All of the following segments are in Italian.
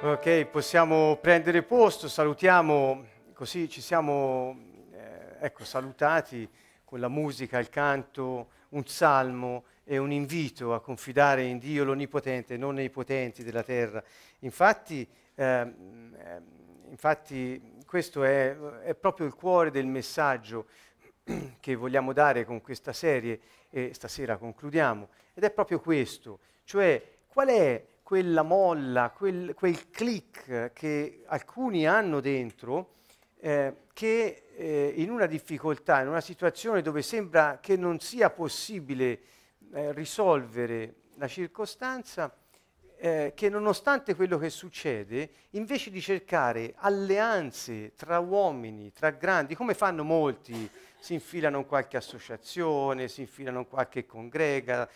Ok, possiamo prendere posto, salutiamo, così ci siamo eh, ecco, salutati con la musica, il canto, un salmo e un invito a confidare in Dio l'Onnipotente, non nei potenti della terra. Infatti, eh, infatti questo è, è proprio il cuore del messaggio che vogliamo dare con questa serie e stasera concludiamo, ed è proprio questo, cioè qual è quella molla, quel, quel click che alcuni hanno dentro eh, che eh, in una difficoltà, in una situazione dove sembra che non sia possibile eh, risolvere la circostanza, eh, che nonostante quello che succede, invece di cercare alleanze tra uomini, tra grandi, come fanno molti, si infilano in qualche associazione, si infilano in qualche congrega,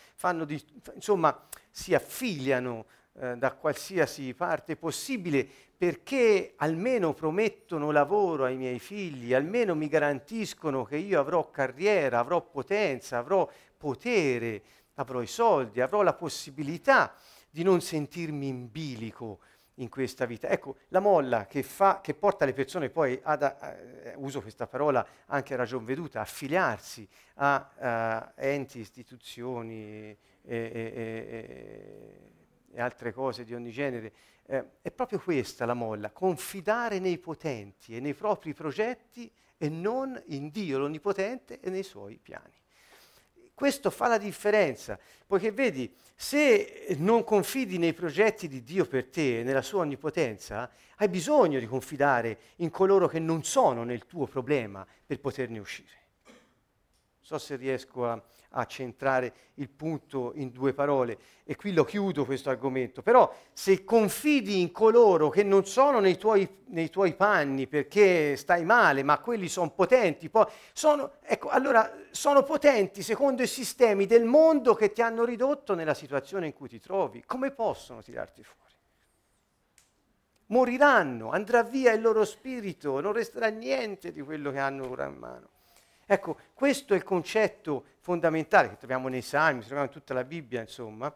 di, insomma si affiliano eh, da qualsiasi parte possibile perché almeno promettono lavoro ai miei figli, almeno mi garantiscono che io avrò carriera, avrò potenza, avrò potere, avrò i soldi, avrò la possibilità di non sentirmi in bilico in questa vita. Ecco, la molla che, fa, che porta le persone poi ad, eh, uso questa parola anche a ragion veduta, affiliarsi a, uh, enti, istituzioni e, e, e e altre cose di ogni genere. Eh, è proprio questa la molla, confidare nei potenti e nei propri progetti e non in Dio l'Onnipotente e nei suoi piani. Questo fa la differenza, poiché vedi, se non confidi nei progetti di Dio per te, nella sua onnipotenza, hai bisogno di confidare in coloro che non sono nel tuo problema per poterne uscire. So se riesco a, a centrare il punto in due parole e qui lo chiudo questo argomento, però se confidi in coloro che non sono nei tuoi, nei tuoi panni perché stai male, ma quelli sono potenti, sono, ecco, allora sono potenti secondo i sistemi del mondo che ti hanno ridotto nella situazione in cui ti trovi, come possono tirarti fuori? Moriranno, andrà via il loro spirito, non resterà niente di quello che hanno ora in mano. Ecco, questo è il concetto fondamentale che troviamo nei Salmi, troviamo in tutta la Bibbia, insomma,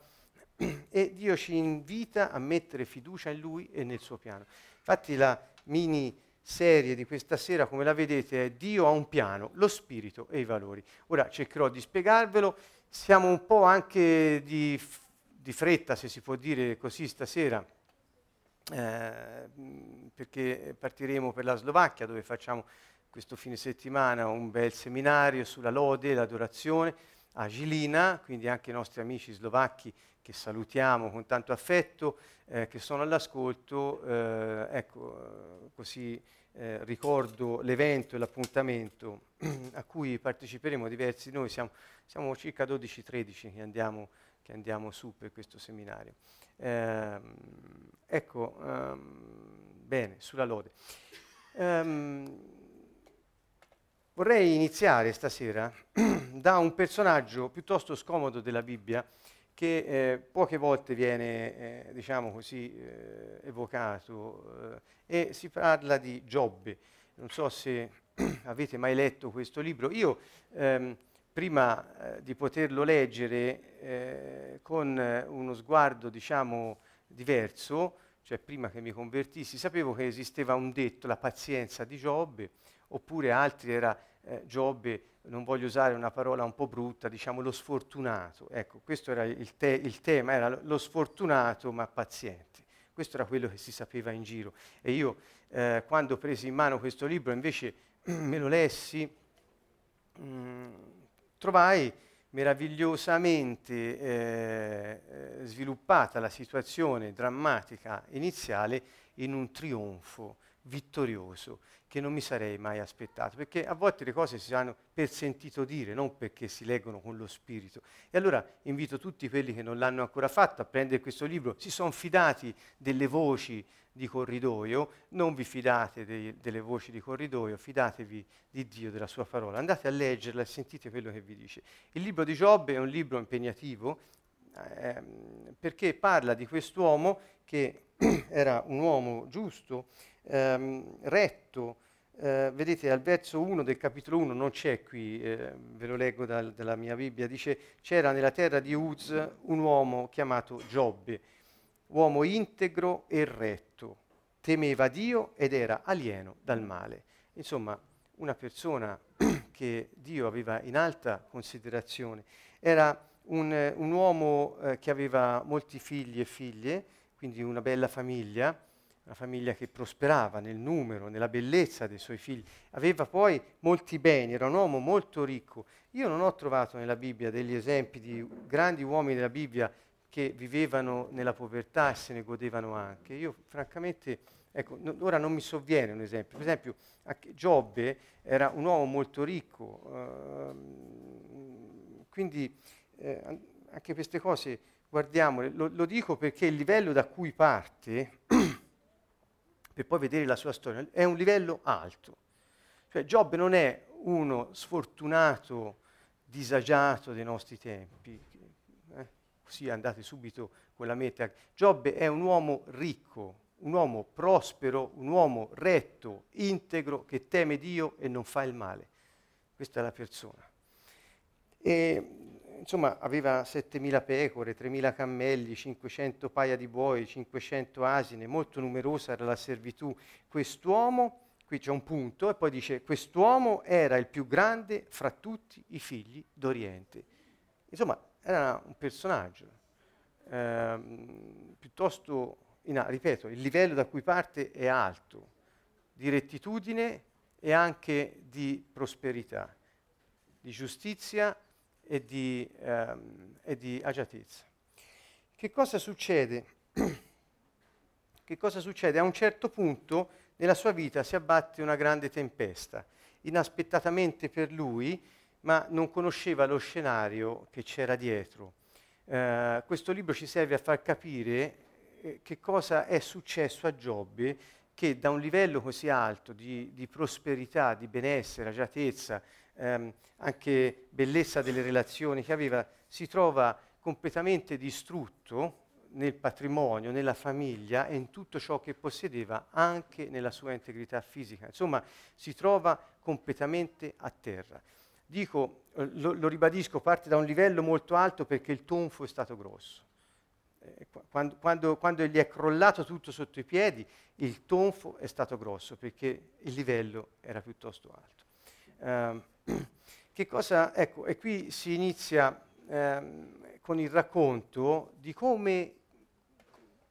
e Dio ci invita a mettere fiducia in Lui e nel suo piano. Infatti la mini serie di questa sera, come la vedete, è Dio ha un piano, lo spirito e i valori. Ora cercherò di spiegarvelo, siamo un po' anche di, di fretta, se si può dire così, stasera, eh, perché partiremo per la Slovacchia dove facciamo questo fine settimana un bel seminario sulla lode, l'adorazione a Gilina, quindi anche i nostri amici slovacchi che salutiamo con tanto affetto, eh, che sono all'ascolto, eh, ecco, così eh, ricordo l'evento e l'appuntamento a cui parteciperemo diversi di noi, siamo, siamo circa 12-13 che andiamo, che andiamo, su per questo seminario. Ehm, ecco, um, bene, sulla lode. Um, Vorrei iniziare stasera da un personaggio piuttosto scomodo della Bibbia che eh, poche volte viene, eh, diciamo così, eh, evocato eh, e si parla di Giobbe. Non so se avete mai letto questo libro. Io ehm, prima eh, di poterlo leggere eh, con uno sguardo, diciamo, diverso, cioè prima che mi convertissi, sapevo che esisteva un detto, la pazienza di Giobbe, oppure altri era eh, Giobbe, non voglio usare una parola un po' brutta, diciamo lo sfortunato. Ecco, questo era il, te- il tema, era lo sfortunato ma paziente. Questo era quello che si sapeva in giro. E io eh, quando presi in mano questo libro invece me lo lessi, mh, mm, trovai meravigliosamente eh, eh, sviluppata la situazione drammatica iniziale in un trionfo vittorioso che non mi sarei mai aspettato, perché a volte le cose si hanno per sentito dire, non perché si leggono con lo spirito. E allora invito tutti quelli che non l'hanno ancora fatto a prendere questo libro, si sono fidati delle voci di corridoio, non vi fidate dei, delle voci di corridoio, fidatevi di Dio, della sua parola, andate a leggerla e sentite quello che vi dice. Il libro di Giobbe è un libro impegnativo ehm, perché parla di quest'uomo che era un uomo giusto, ehm, retto. Eh, vedete al verso 1 del capitolo 1, non c'è qui, eh, ve lo leggo dal, dalla mia Bibbia, dice c'era nella terra di Uz un uomo chiamato Giobbe. uomo integro e retto, temeva Dio ed era alieno dal male. Insomma, una persona che Dio aveva in alta considerazione. Era un, un uomo eh, che aveva molti figli e figlie, quindi una bella famiglia, una famiglia che prosperava nel numero, nella bellezza dei suoi figli. Aveva poi molti beni, era un uomo molto ricco. Io non ho trovato nella Bibbia degli esempi di grandi uomini della Bibbia che vivevano nella povertà e se ne godevano anche. Io francamente, ecco, no, ora non mi sovviene un esempio. Per esempio, Giobbe era un uomo molto ricco, uh, quindi eh, anche queste cose guardiamole. Lo, lo dico perché il livello da cui parte per poi vedere la sua storia, è un livello alto. Cioè Giobbe non è uno sfortunato, disagiato dei nostri tempi, eh? così andate subito con la meta. Giobbe è un uomo ricco, un uomo prospero, un uomo retto, integro, che teme Dio e non fa il male. Questa è la persona. E insomma, aveva 7.000 pecore, 3.000 cammelli, 500 paia di buoi, 500 asine, molto numerosa era la servitù. Quest'uomo, qui c'è un punto, e poi dice, quest'uomo era il più grande fra tutti i figli d'Oriente. Insomma, era un personaggio ehm, piuttosto, in, ripeto, il livello da cui parte è alto, di rettitudine e anche di prosperità, di giustizia e di, ehm, e di agiatezza. Che cosa succede? che cosa succede? A un certo punto nella sua vita si abbatte una grande tempesta, inaspettatamente per lui, ma non conosceva lo scenario che c'era dietro. Eh, questo libro ci serve a far capire eh, che cosa è successo a Giobbe che da un livello così alto di, di prosperità, di benessere, agiatezza, ehm, anche bellezza delle relazioni che aveva, si trova completamente distrutto nel patrimonio, nella famiglia e in tutto ciò che possedeva, anche nella sua integrità fisica. Insomma, si trova completamente a terra. Dico, eh, lo, lo ribadisco, parte da un livello molto alto perché il tonfo è stato grosso. Eh, quando, quando, quando, gli è crollato tutto sotto i piedi, il tonfo è stato grosso perché il livello era piuttosto alto. Um, che cosa, ecco, e qui si inizia ehm, con il racconto di come,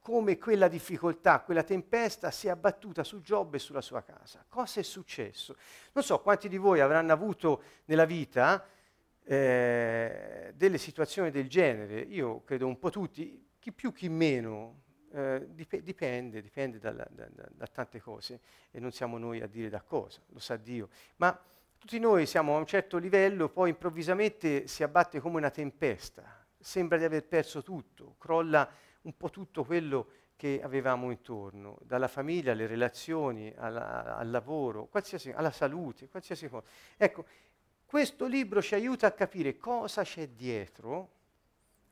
come quella difficoltà, quella tempesta si è abbattuta su Giobbe e sulla sua casa. Cosa è successo? Non so quanti di voi avranno avuto nella vita eh, delle situazioni del genere, io credo un po' tutti, chi più chi meno, eh, dip- dipende, dipende da, da, da, da, tante cose e non siamo noi a dire da cosa, lo sa Dio. Ma tutti noi siamo a un certo livello, poi improvvisamente si abbatte come una tempesta, sembra di aver perso tutto, crolla un po' tutto quello che avevamo intorno, dalla famiglia alle relazioni, alla, al lavoro, alla salute, qualsiasi cosa. Ecco, questo libro ci aiuta a capire cosa c'è dietro,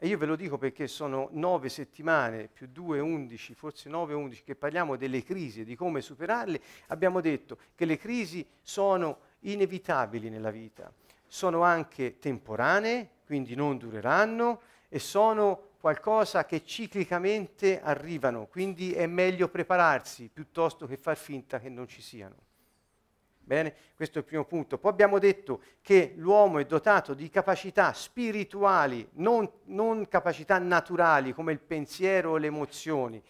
e io ve lo dico perché sono nove settimane più due, undici, forse nove, undici, che parliamo delle crisi e di come superarle, abbiamo detto che le crisi sono inevitabili nella vita. Sono anche temporanee, quindi non dureranno, e sono qualcosa che ciclicamente arrivano, quindi è meglio prepararsi piuttosto che far finta che non ci siano. Bene, questo è il primo punto. Poi abbiamo detto che l'uomo è dotato di capacità spirituali, non, non capacità naturali come il pensiero o le emozioni.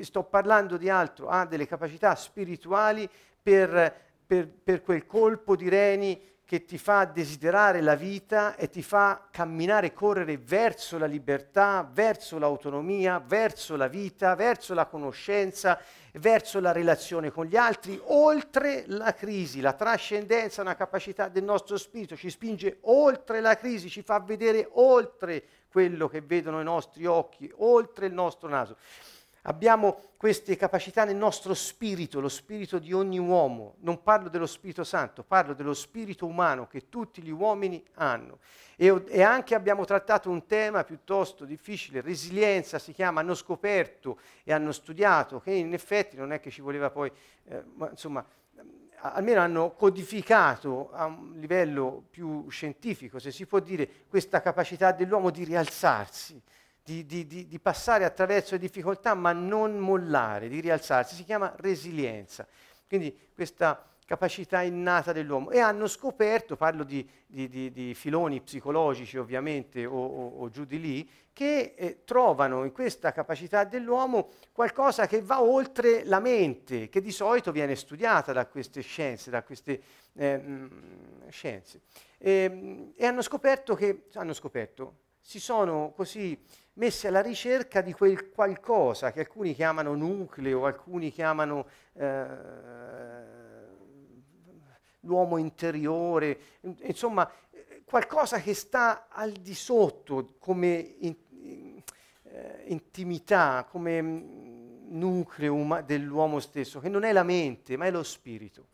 Sto parlando di altro, ha delle capacità spirituali per per, per quel colpo di reni che ti fa desiderare la vita e ti fa camminare correre verso la libertà, verso l'autonomia, verso la vita, verso la conoscenza, verso la relazione con gli altri, oltre la crisi. La trascendenza una capacità del nostro spirito, ci spinge oltre la crisi, ci fa vedere oltre quello che vedono i nostri occhi, oltre il nostro naso. Abbiamo queste capacità nel nostro spirito, lo spirito di ogni uomo. Non parlo dello Spirito Santo, parlo dello spirito umano che tutti gli uomini hanno. E, e anche abbiamo trattato un tema piuttosto difficile, resilienza si chiama, hanno scoperto e hanno studiato che in effetti non è che ci voleva poi, eh, ma insomma, almeno hanno codificato a un livello più scientifico, se si può dire, questa capacità dell'uomo di rialzarsi di, di, di, di, passare attraverso le difficoltà ma non mollare, di rialzarsi, si chiama resilienza. Quindi questa capacità innata dell'uomo e hanno scoperto, parlo di, filoni psicologici ovviamente o, o, o giù di lì, che eh, trovano in questa capacità dell'uomo qualcosa che va oltre la mente, che di solito viene studiata da queste scienze, da queste eh, scienze. E, e hanno scoperto che, hanno scoperto, si sono così messi alla ricerca di quel qualcosa che alcuni chiamano nucleo, alcuni chiamano eh, l'uomo interiore, insomma qualcosa che sta al di sotto come in, in, eh, intimità, come nucleo dell'uomo stesso, che non è la mente, ma è lo spirito.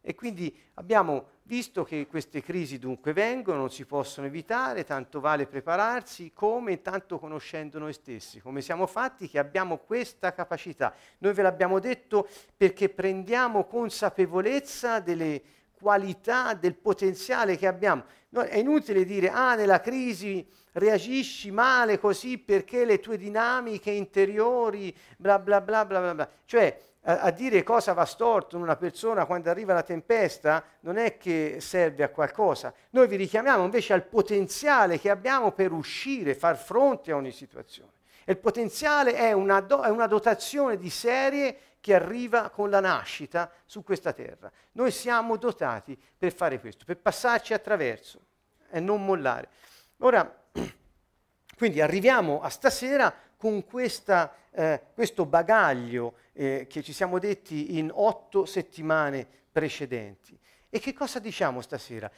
E quindi abbiamo visto che queste crisi dunque vengono, si possono evitare, tanto vale prepararsi, come intanto conoscendo noi stessi, come siamo fatti, che abbiamo questa capacità. Noi ve l'abbiamo detto perché prendiamo consapevolezza delle qualità, del potenziale che abbiamo. No, è inutile dire, ah, nella crisi reagisci male così perché le tue dinamiche interiori, bla bla bla bla bla. bla. Cioè, a, a, dire cosa va storto in una persona quando arriva la tempesta non è che serve a qualcosa. Noi vi richiamiamo invece al potenziale che abbiamo per uscire, far fronte a ogni situazione. E il potenziale è una, do, è una dotazione di serie che arriva con la nascita su questa terra. Noi siamo dotati per fare questo, per passarci attraverso e non mollare. Ora, quindi arriviamo a stasera con questa, eh, questo bagaglio eh, che ci siamo detti in otto settimane precedenti. E che cosa diciamo stasera?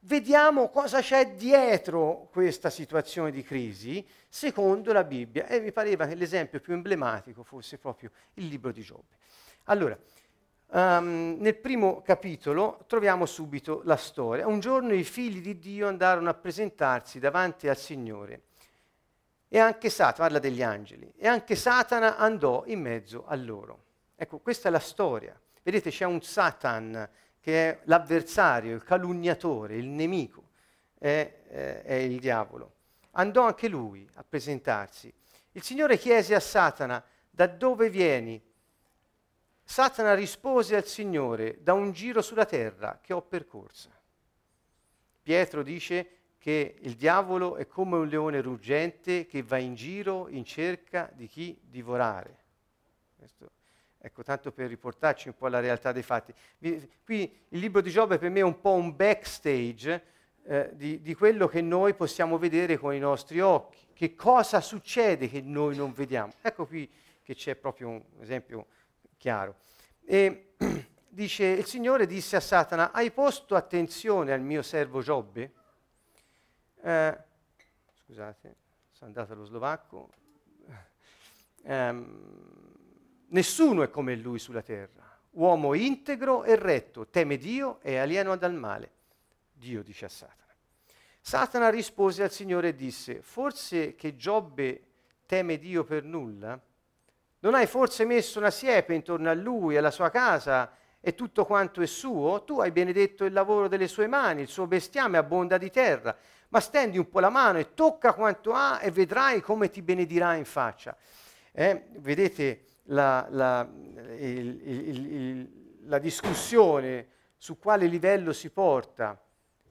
Vediamo cosa c'è dietro questa situazione di crisi secondo la Bibbia. E mi pareva che l'esempio più emblematico fosse proprio il libro di Giobbe. Allora, um, nel primo capitolo troviamo subito la storia. Un giorno i figli di Dio andarono a presentarsi davanti al Signore e anche Satana, parla degli angeli, e anche Satana andò in mezzo a loro. Ecco, questa è la storia. Vedete, c'è un Satan che è l'avversario, il calunniatore, il nemico, è, è, è il diavolo. Andò anche lui a presentarsi. Il Signore chiese a Satana, da dove vieni? Satana rispose al Signore, da un giro sulla terra che ho percorsa. Pietro dice, che il diavolo è come un leone ruggente che va in giro in cerca di chi divorare. Questo, ecco, tanto per riportarci un po' alla realtà dei fatti. Qui il libro di Giobbe per me è un po' un backstage eh, di, di quello che noi possiamo vedere con i nostri occhi. Che cosa succede che noi non vediamo? Ecco qui che c'è proprio un esempio chiaro. E dice, il Signore disse a Satana, hai posto attenzione al mio servo Giobbe? Eh, scusate, sono andato allo slovacco. Eh, nessuno è come lui sulla terra, uomo integro e retto, teme Dio e alieno dal male. Dio dice a Satana. Satana rispose al Signore e disse, forse che Giobbe teme Dio per nulla? Non hai forse messo una siepe intorno a lui, alla sua casa e tutto quanto è suo? Tu hai benedetto il lavoro delle sue mani, il suo bestiame abbonda di terra ma stendi un po' la mano e tocca quanto ha e vedrai come ti benedirà in faccia. Eh, vedete la, la, il, il, il, la discussione su quale livello si porta.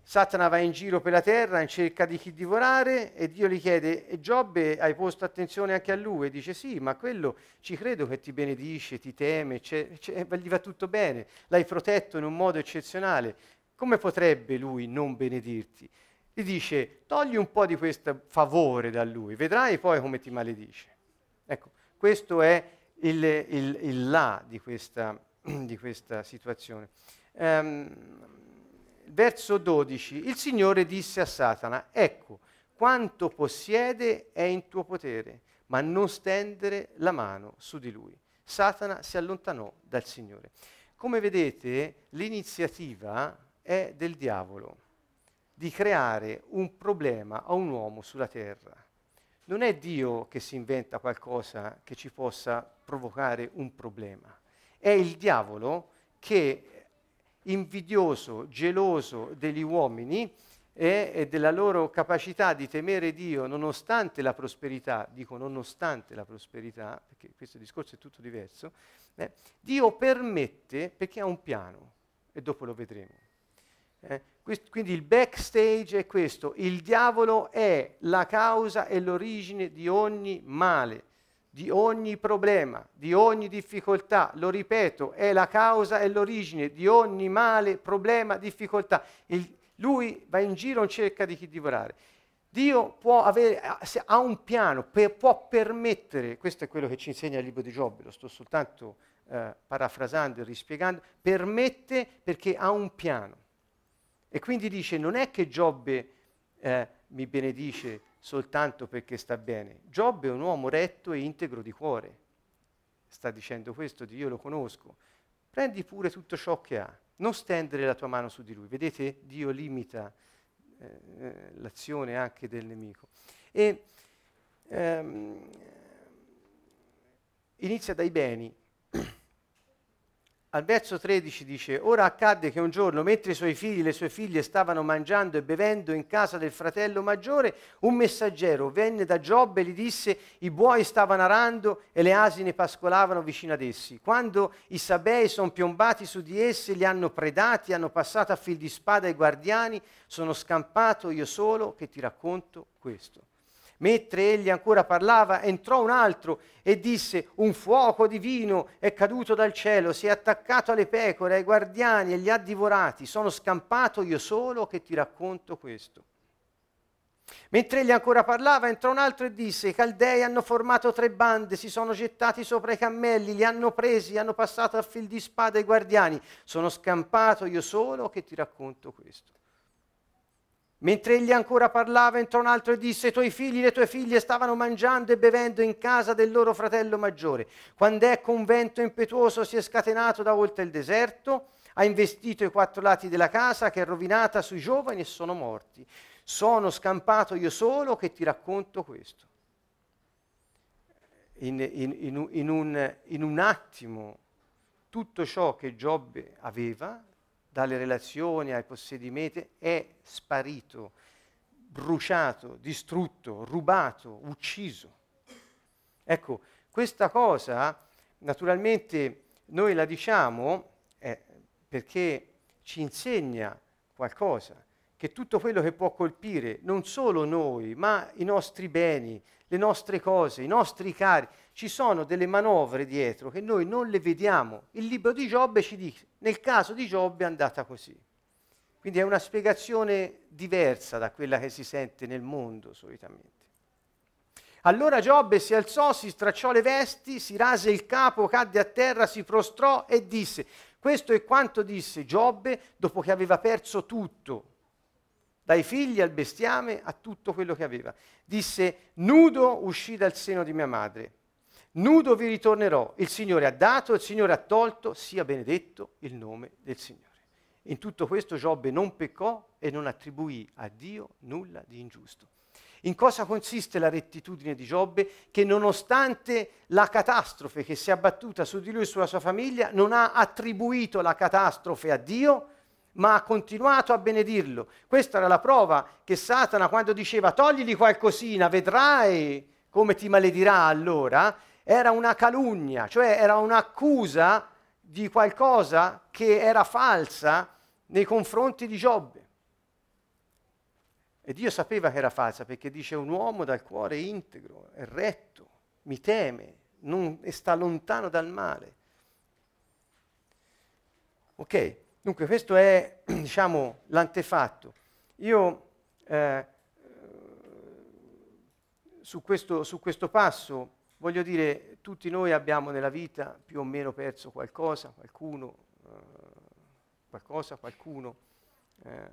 Satana va in giro per la terra in cerca di chi divorare e Dio gli chiede, e Giobbe hai posto attenzione anche a lui? E dice sì, ma quello ci credo che ti benedisce, ti teme, c'è, c'è, gli va tutto bene, l'hai protetto in un modo eccezionale. Come potrebbe lui non benedirti? Gli dice togli un po' di questo favore da lui, vedrai poi come ti maledice. Ecco, questo è il, il, il là di questa, di questa situazione. Um, verso 12, il Signore disse a Satana, ecco, quanto possiede è in tuo potere, ma non stendere la mano su di lui. Satana si allontanò dal Signore. Come vedete, l'iniziativa è del diavolo di creare un problema a un uomo sulla terra. Non è Dio che si inventa qualcosa che ci possa provocare un problema, è il diavolo che, invidioso, geloso degli uomini, e, e, della loro capacità di temere Dio nonostante la prosperità, dico nonostante la prosperità, perché questo discorso è tutto diverso, eh, Dio permette perché ha un piano e dopo lo vedremo. Eh, quindi il backstage è questo, il diavolo è la causa e l'origine di ogni male, di ogni problema, di ogni difficoltà. Lo ripeto, è la causa e l'origine di ogni male, problema, difficoltà. Il, lui va in giro e cerca di chi divorare. Dio avere, ha un piano, per, può permettere, questo è quello che ci insegna il libro di Giobbe, lo sto soltanto eh, parafrasando e rispiegando, permette perché ha un piano. E quindi dice, non è che Giobbe eh, mi benedice soltanto perché sta bene. Giobbe è un uomo retto e integro di cuore. Sta dicendo questo, io lo conosco. Prendi pure tutto ciò che ha non stendere la tua mano su di lui. Vedete, Dio limita eh, eh, l'azione anche del nemico. E ehm, inizia dai beni. Al verso 13 dice, ora accadde che un giorno, mentre i suoi figli e le sue figlie stavano mangiando e bevendo in casa del fratello maggiore, un messaggero venne da Giobbe e gli disse, i buoi stavano arando e le asine pascolavano vicino ad essi. Quando i sabei sono piombati su di essi, li hanno predati, hanno passato a fil di spada i guardiani, sono scampato io solo che ti racconto questo. Mentre egli ancora parlava, entrò un altro e disse, un fuoco divino è caduto dal cielo, si è attaccato alle pecore, ai guardiani e li ha divorati. Sono scampato io solo che ti racconto questo. Mentre egli ancora parlava, entrò un altro e disse, i caldei hanno formato tre bande, si sono gettati sopra i cammelli, li hanno presi, hanno passato a fil di spada i guardiani. Sono scampato io solo che ti racconto questo. Mentre egli ancora parlava, entrò un altro e disse, i tuoi figli e le tue figlie stavano mangiando e bevendo in casa del loro fratello maggiore. Quando ecco un vento impetuoso si è scatenato da oltre il deserto, ha investito i quattro lati della casa che è rovinata sui giovani e sono morti. Sono scampato io solo che ti racconto questo. In, in, in, in un, un attimo tutto ciò che Giobbe aveva dalle relazioni ai possedimenti, è sparito, bruciato, distrutto, rubato, ucciso. Ecco, questa cosa naturalmente noi la diciamo eh, perché ci insegna qualcosa, che tutto quello che può colpire non solo noi, ma i nostri beni, le nostre cose, i nostri cari, ci sono delle manovre dietro che noi non le vediamo. Il libro di Giobbe ci dice, nel caso di Giobbe è andata così. Quindi è una spiegazione diversa da quella che si sente nel mondo solitamente. Allora Giobbe si alzò, si stracciò le vesti, si rase il capo, cadde a terra, si prostrò e disse, questo è quanto disse Giobbe dopo che aveva perso tutto, dai figli al bestiame a tutto quello che aveva. Disse, nudo uscì dal seno di mia madre Nudo vi ritornerò, il Signore ha dato, il Signore ha tolto, sia benedetto il nome del Signore. In tutto questo Giobbe non peccò e non attribuì a Dio nulla di ingiusto. In cosa consiste la rettitudine di Giobbe? Che nonostante la catastrofe che si è abbattuta su di lui e sulla sua famiglia, non ha attribuito la catastrofe a Dio, ma ha continuato a benedirlo. Questa era la prova che Satana, quando diceva togli qualcosina, vedrai come ti maledirà allora, era una calunnia, cioè era un'accusa di qualcosa che era falsa nei confronti di Giobbe. E Dio sapeva che era falsa perché dice un uomo dal cuore integro, è retto, mi teme non, e sta lontano dal male. Ok, dunque questo è diciamo l'antefatto. Io eh, su, questo, su questo passo Voglio dire, tutti noi abbiamo nella vita più o meno perso qualcosa, qualcuno, eh, qualcosa, qualcuno. Eh,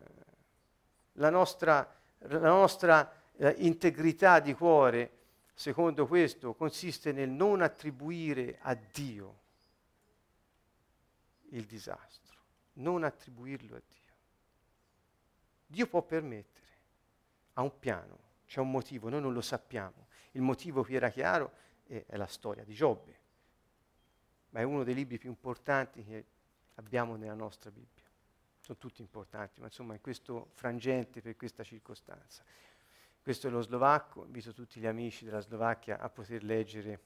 la nostra, la nostra eh, integrità di cuore, secondo questo, consiste nel non attribuire a Dio il disastro, non attribuirlo a Dio. Dio può permettere, ha un piano, c'è un motivo, noi non lo sappiamo. Il motivo qui era chiaro, e è la storia di Giobbe, ma è uno dei libri più importanti che abbiamo nella nostra Bibbia. sono tutti importanti, ma insomma in questo frangente per questa circostanza. Questo è lo slovacco, invito tutti gli amici della Slovacchia a poter leggere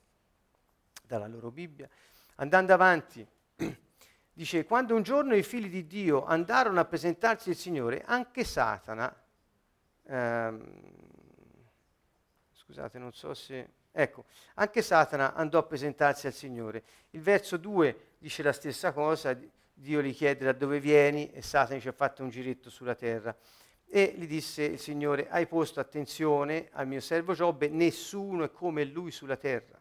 dalla loro Bibbia. Andando avanti, dice, quando un giorno i figli di Dio andarono a presentarsi al Signore, anche Satana, ehm, scusate, non so se... Ecco, anche Satana andò a presentarsi al Signore. Il verso 2 dice la stessa cosa, Dio gli chiede da dove vieni e Satana ci ha fatto un giretto sulla terra. E gli disse il Signore, hai posto attenzione al mio servo Giobbe, nessuno è come lui sulla terra.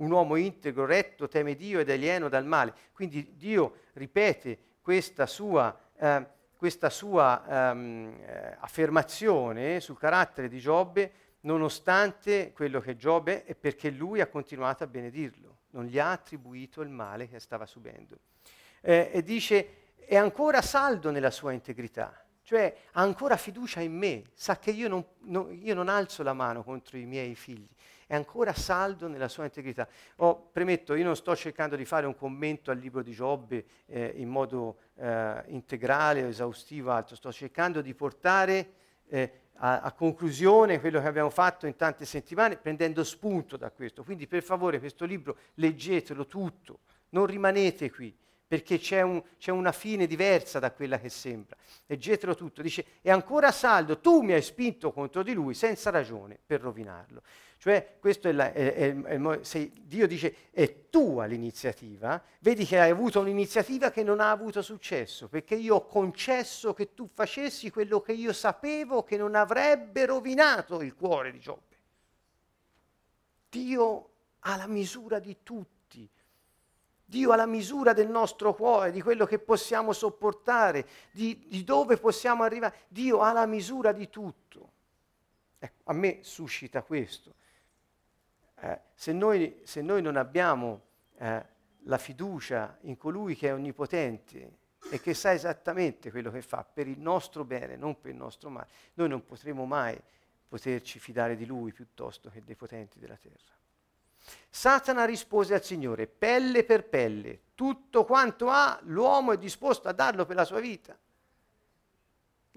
Un uomo integro, retto, teme Dio ed è alieno dal male. Quindi Dio ripete questa sua, eh, questa sua um, eh, affermazione sul carattere di Giobbe nonostante quello che Giobbe è perché lui ha continuato a benedirlo, non gli ha attribuito il male che stava subendo. Eh, e dice, è ancora saldo nella sua integrità, cioè ha ancora fiducia in me, sa che io non, no, io non alzo la mano contro i miei figli, è ancora saldo nella sua integrità. Oh, premetto, io non sto cercando di fare un commento al libro di Giobbe eh, in modo eh, integrale o esaustivo, altro, sto cercando di portare eh, a, a, conclusione quello che abbiamo fatto in tante settimane, prendendo spunto da questo. Quindi per favore questo libro leggetelo tutto, non rimanete qui, perché c'è, un, c'è una fine diversa da quella che sembra. Leggetelo tutto, dice, è ancora saldo, tu mi hai spinto contro di lui senza ragione per rovinarlo. Cioè, questo è, la, è, è, se Dio dice è tua l'iniziativa, vedi che hai avuto un'iniziativa che non ha avuto successo, perché io ho concesso che tu facessi quello che io sapevo che non avrebbe rovinato il cuore di Giobbe. Dio ha la misura di tutti. Dio ha la misura del nostro cuore, di quello che possiamo sopportare, di, di dove possiamo arrivare. Dio ha la misura di tutto. Ecco, a me suscita questo eh, se, noi, se, noi, non abbiamo eh, la fiducia in colui che è onnipotente e che sa esattamente quello che fa per il nostro bene, non per il nostro male, noi non potremo mai poterci fidare di lui piuttosto che dei potenti della terra. Satana rispose al Signore, pelle per pelle, tutto quanto ha l'uomo è disposto a darlo per la sua vita.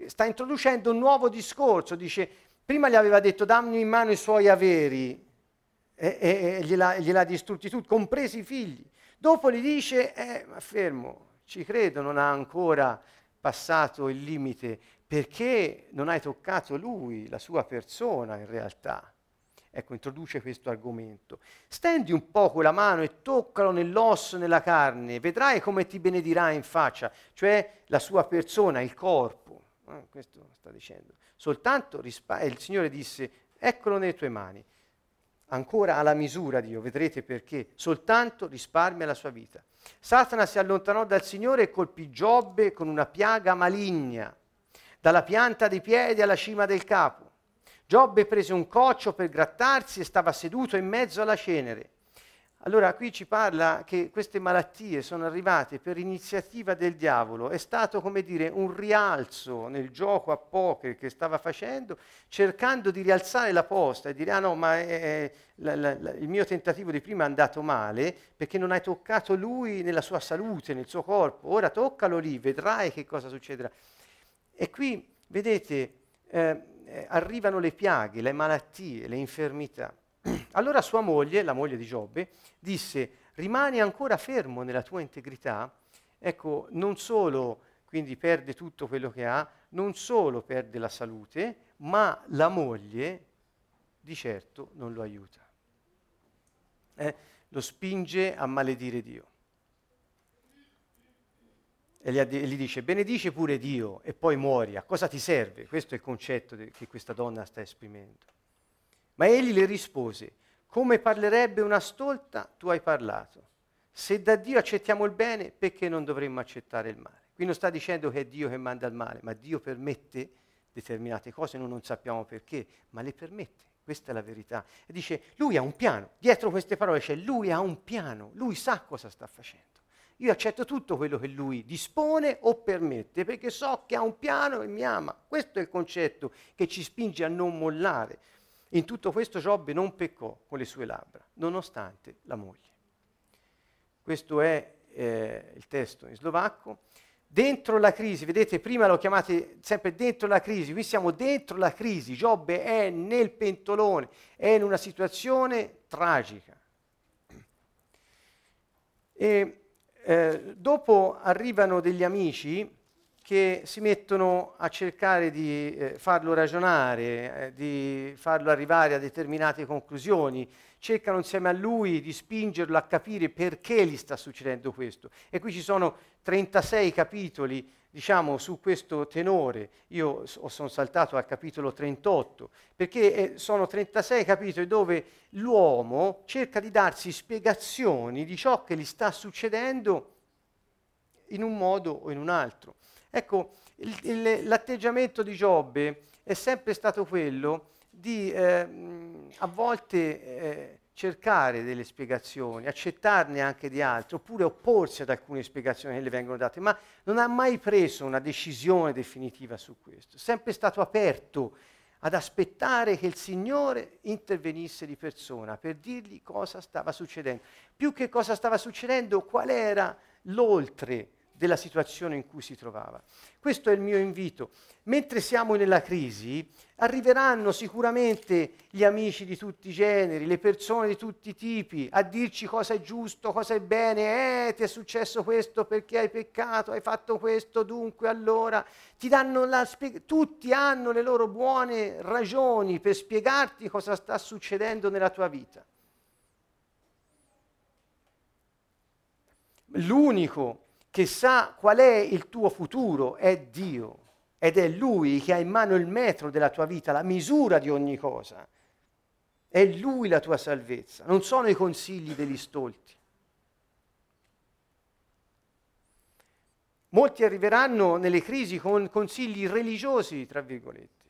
Sta introducendo un nuovo discorso, dice, prima gli aveva detto dammi in mano i suoi averi, e, e, e gliel'ha, gliel'ha, distrutti tutti, compresi i figli. Dopo gli dice, eh, ma fermo, ci credo, non ha ancora passato il limite, perché non hai toccato lui, la sua persona in realtà. Ecco, introduce questo argomento. Stendi un po' la mano e toccalo nell'osso, nella carne, vedrai come ti benedirà in faccia, cioè la sua persona, il corpo. Eh, questo sta dicendo. Soltanto rispa- il Signore disse, eccolo nelle tue mani ancora alla misura Dio, vedrete perché, soltanto risparmia la sua vita. Satana si allontanò dal Signore e colpì Giobbe con una piaga maligna, dalla pianta dei piedi alla cima del capo. Giobbe prese un coccio per grattarsi e stava seduto in mezzo alla cenere. Allora qui ci parla che queste malattie sono arrivate per iniziativa del diavolo, è stato come dire un rialzo nel gioco a poker che stava facendo, cercando di rialzare la posta e dire ah no ma è, la, la, la, il mio tentativo di prima è andato male perché non hai toccato lui nella sua salute, nel suo corpo, ora toccalo lì, vedrai che cosa succederà. E qui vedete eh, eh arrivano le piaghe, le malattie, le infermità. Allora sua moglie, la moglie di Giobbe, disse, rimani ancora fermo nella tua integrità, ecco, non solo quindi perde tutto quello che ha, non solo perde la salute, ma la moglie di certo non lo aiuta. Eh, lo spinge a maledire Dio. E gli, dice, benedice pure Dio e poi muori, a cosa ti serve? Questo è il concetto che questa donna sta esprimendo. Ma egli le rispose, come parlerebbe una stolta, tu hai parlato. Se da Dio accettiamo il bene, perché non dovremmo accettare il male? Qui non sta dicendo che è Dio che manda il male, ma Dio permette determinate cose, noi non sappiamo perché, ma le permette. Questa è la verità. E dice, lui ha un piano. Dietro queste parole c'è, lui ha un piano, lui sa cosa sta facendo. Io accetto tutto quello che lui dispone o permette, perché so che ha un piano e mi ama. Questo è il concetto che ci spinge a non mollare. In tutto questo Giobbe non peccò con le sue labbra, nonostante la moglie. Questo è eh, il testo in slovacco. dentro la crisi, vedete prima lo chiamate sempre dentro la crisi, qui siamo dentro la crisi, Giobbe è nel pentolone, è in una situazione tragica. E eh, dopo arrivano degli amici che si mettono a cercare di eh, farlo ragionare, eh, di farlo arrivare a determinate conclusioni, cercano insieme a lui di spingerlo a capire perché gli sta succedendo questo. E qui ci sono 36 capitoli, diciamo, su questo tenore. Io sono saltato al capitolo 38, perché eh, sono 36 capitoli dove l'uomo cerca di darsi spiegazioni di ciò che gli sta succedendo in un modo o in un altro. Ecco, il, il, l'atteggiamento di Giobbe è sempre stato quello di eh, a volte eh, cercare delle spiegazioni, accettarne anche di altre, oppure opporsi ad alcune spiegazioni che le vengono date, ma non ha mai preso una decisione definitiva su questo, è sempre stato aperto ad aspettare che il Signore intervenisse di persona per dirgli cosa stava succedendo. Più che cosa stava succedendo, qual era l'oltre della situazione in cui si trovava. Questo è il mio invito. Mentre siamo nella crisi, arriveranno sicuramente gli amici di tutti i generi, le persone di tutti i tipi, a dirci cosa è giusto, cosa è bene, eh, ti è successo questo perché hai peccato, hai fatto questo, dunque allora spie- tutti hanno le loro buone ragioni per spiegarti cosa sta succedendo nella tua vita. L'unico che sa qual è il tuo futuro è Dio ed è Lui che ha in mano il metro della tua vita, la misura di ogni cosa. È Lui la tua salvezza, non sono i consigli degli stolti. Molti arriveranno nelle crisi con consigli religiosi, tra virgolette.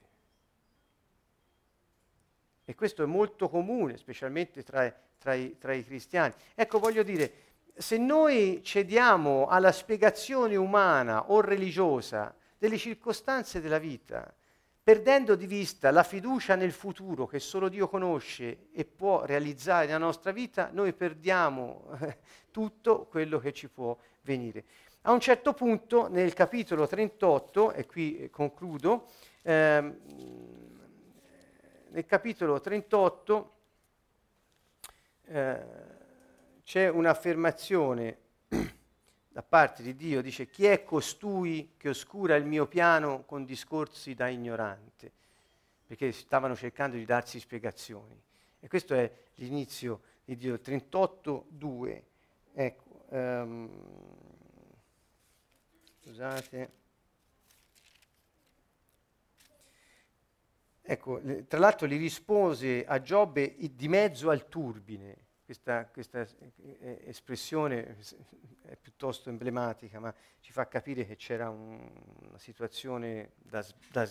E questo è molto comune, specialmente tra, tra, i, tra i cristiani. Ecco, voglio dire, se noi cediamo alla spiegazione umana o religiosa delle circostanze della vita, perdendo di vista la fiducia nel futuro che solo Dio conosce e può realizzare nella nostra vita, noi perdiamo eh, tutto quello che ci può venire. A un certo punto, nel capitolo 38, e qui eh, concludo, ehm, nel capitolo 38, eh, c'è un'affermazione da parte di Dio, dice chi è costui che oscura il mio piano con discorsi da ignorante, perché stavano cercando di darsi spiegazioni. E questo è l'inizio di Dio, 38.2. Ecco, um, scusate. Ecco, tra l'altro gli rispose a Giobbe di mezzo al turbine, questa, questa eh, espressione è piuttosto emblematica, ma ci fa capire che c'era un, una situazione da, da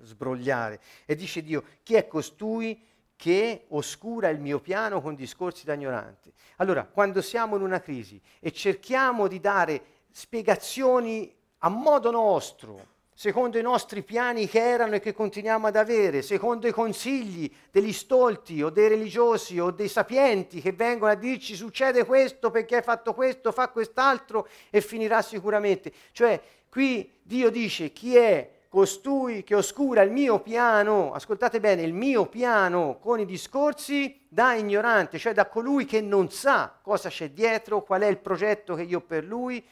sbrogliare. E dice Dio, chi è costui che oscura il mio piano con discorsi da ignorante? Allora, quando siamo in una crisi e cerchiamo di dare spiegazioni a modo nostro, secondo i nostri piani che erano e che continuiamo ad avere, secondo i consigli degli stolti o dei religiosi o dei sapienti che vengono a dirci succede questo perché hai fatto questo, fa quest'altro e finirà sicuramente. Cioè, qui Dio dice chi è costui che oscura il mio piano, ascoltate bene, il mio piano con i discorsi da ignorante, cioè da colui che non sa cosa c'è dietro, qual è il progetto che io ho per lui,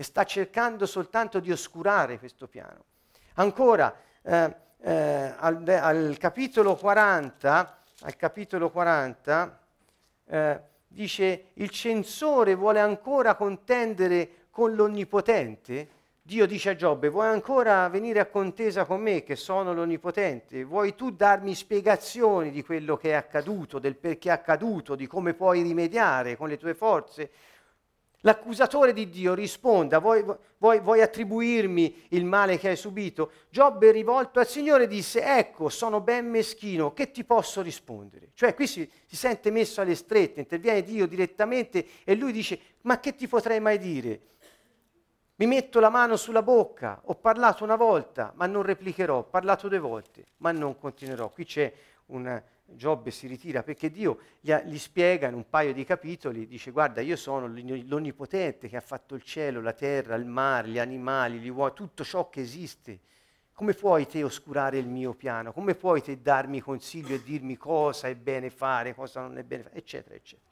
e sta cercando soltanto di oscurare questo piano. Ancora, eh, eh, al, al, capitolo 40, al capitolo 40 eh, dice il censore vuole ancora contendere con l'Onnipotente? Dio dice a Giobbe, vuoi ancora venire a contesa con me che sono l'Onnipotente? Vuoi tu darmi spiegazioni di quello che è accaduto, del perché è accaduto, di come puoi rimediare con le tue forze? L'accusatore di Dio risponda, vuoi, vuoi, vuoi, attribuirmi il male che hai subito? Giobbe rivolto al Signore disse, ecco, sono ben meschino, che ti posso rispondere? Cioè qui si, si sente messo alle strette, interviene Dio direttamente e lui dice, ma che ti potrei mai dire? Mi metto la mano sulla bocca, ho parlato una volta, ma non replicherò, ho parlato due volte, ma non continuerò. Qui c'è un Giobbe si ritira perché Dio gli, spiega in un paio di capitoli, dice guarda io sono l'onnipotente che ha fatto il cielo, la terra, il mare, gli animali, gli uomini, tutto ciò che esiste. Come puoi te oscurare il mio piano? Come puoi te darmi consiglio e dirmi cosa è bene fare, cosa non è bene fare, eccetera, eccetera.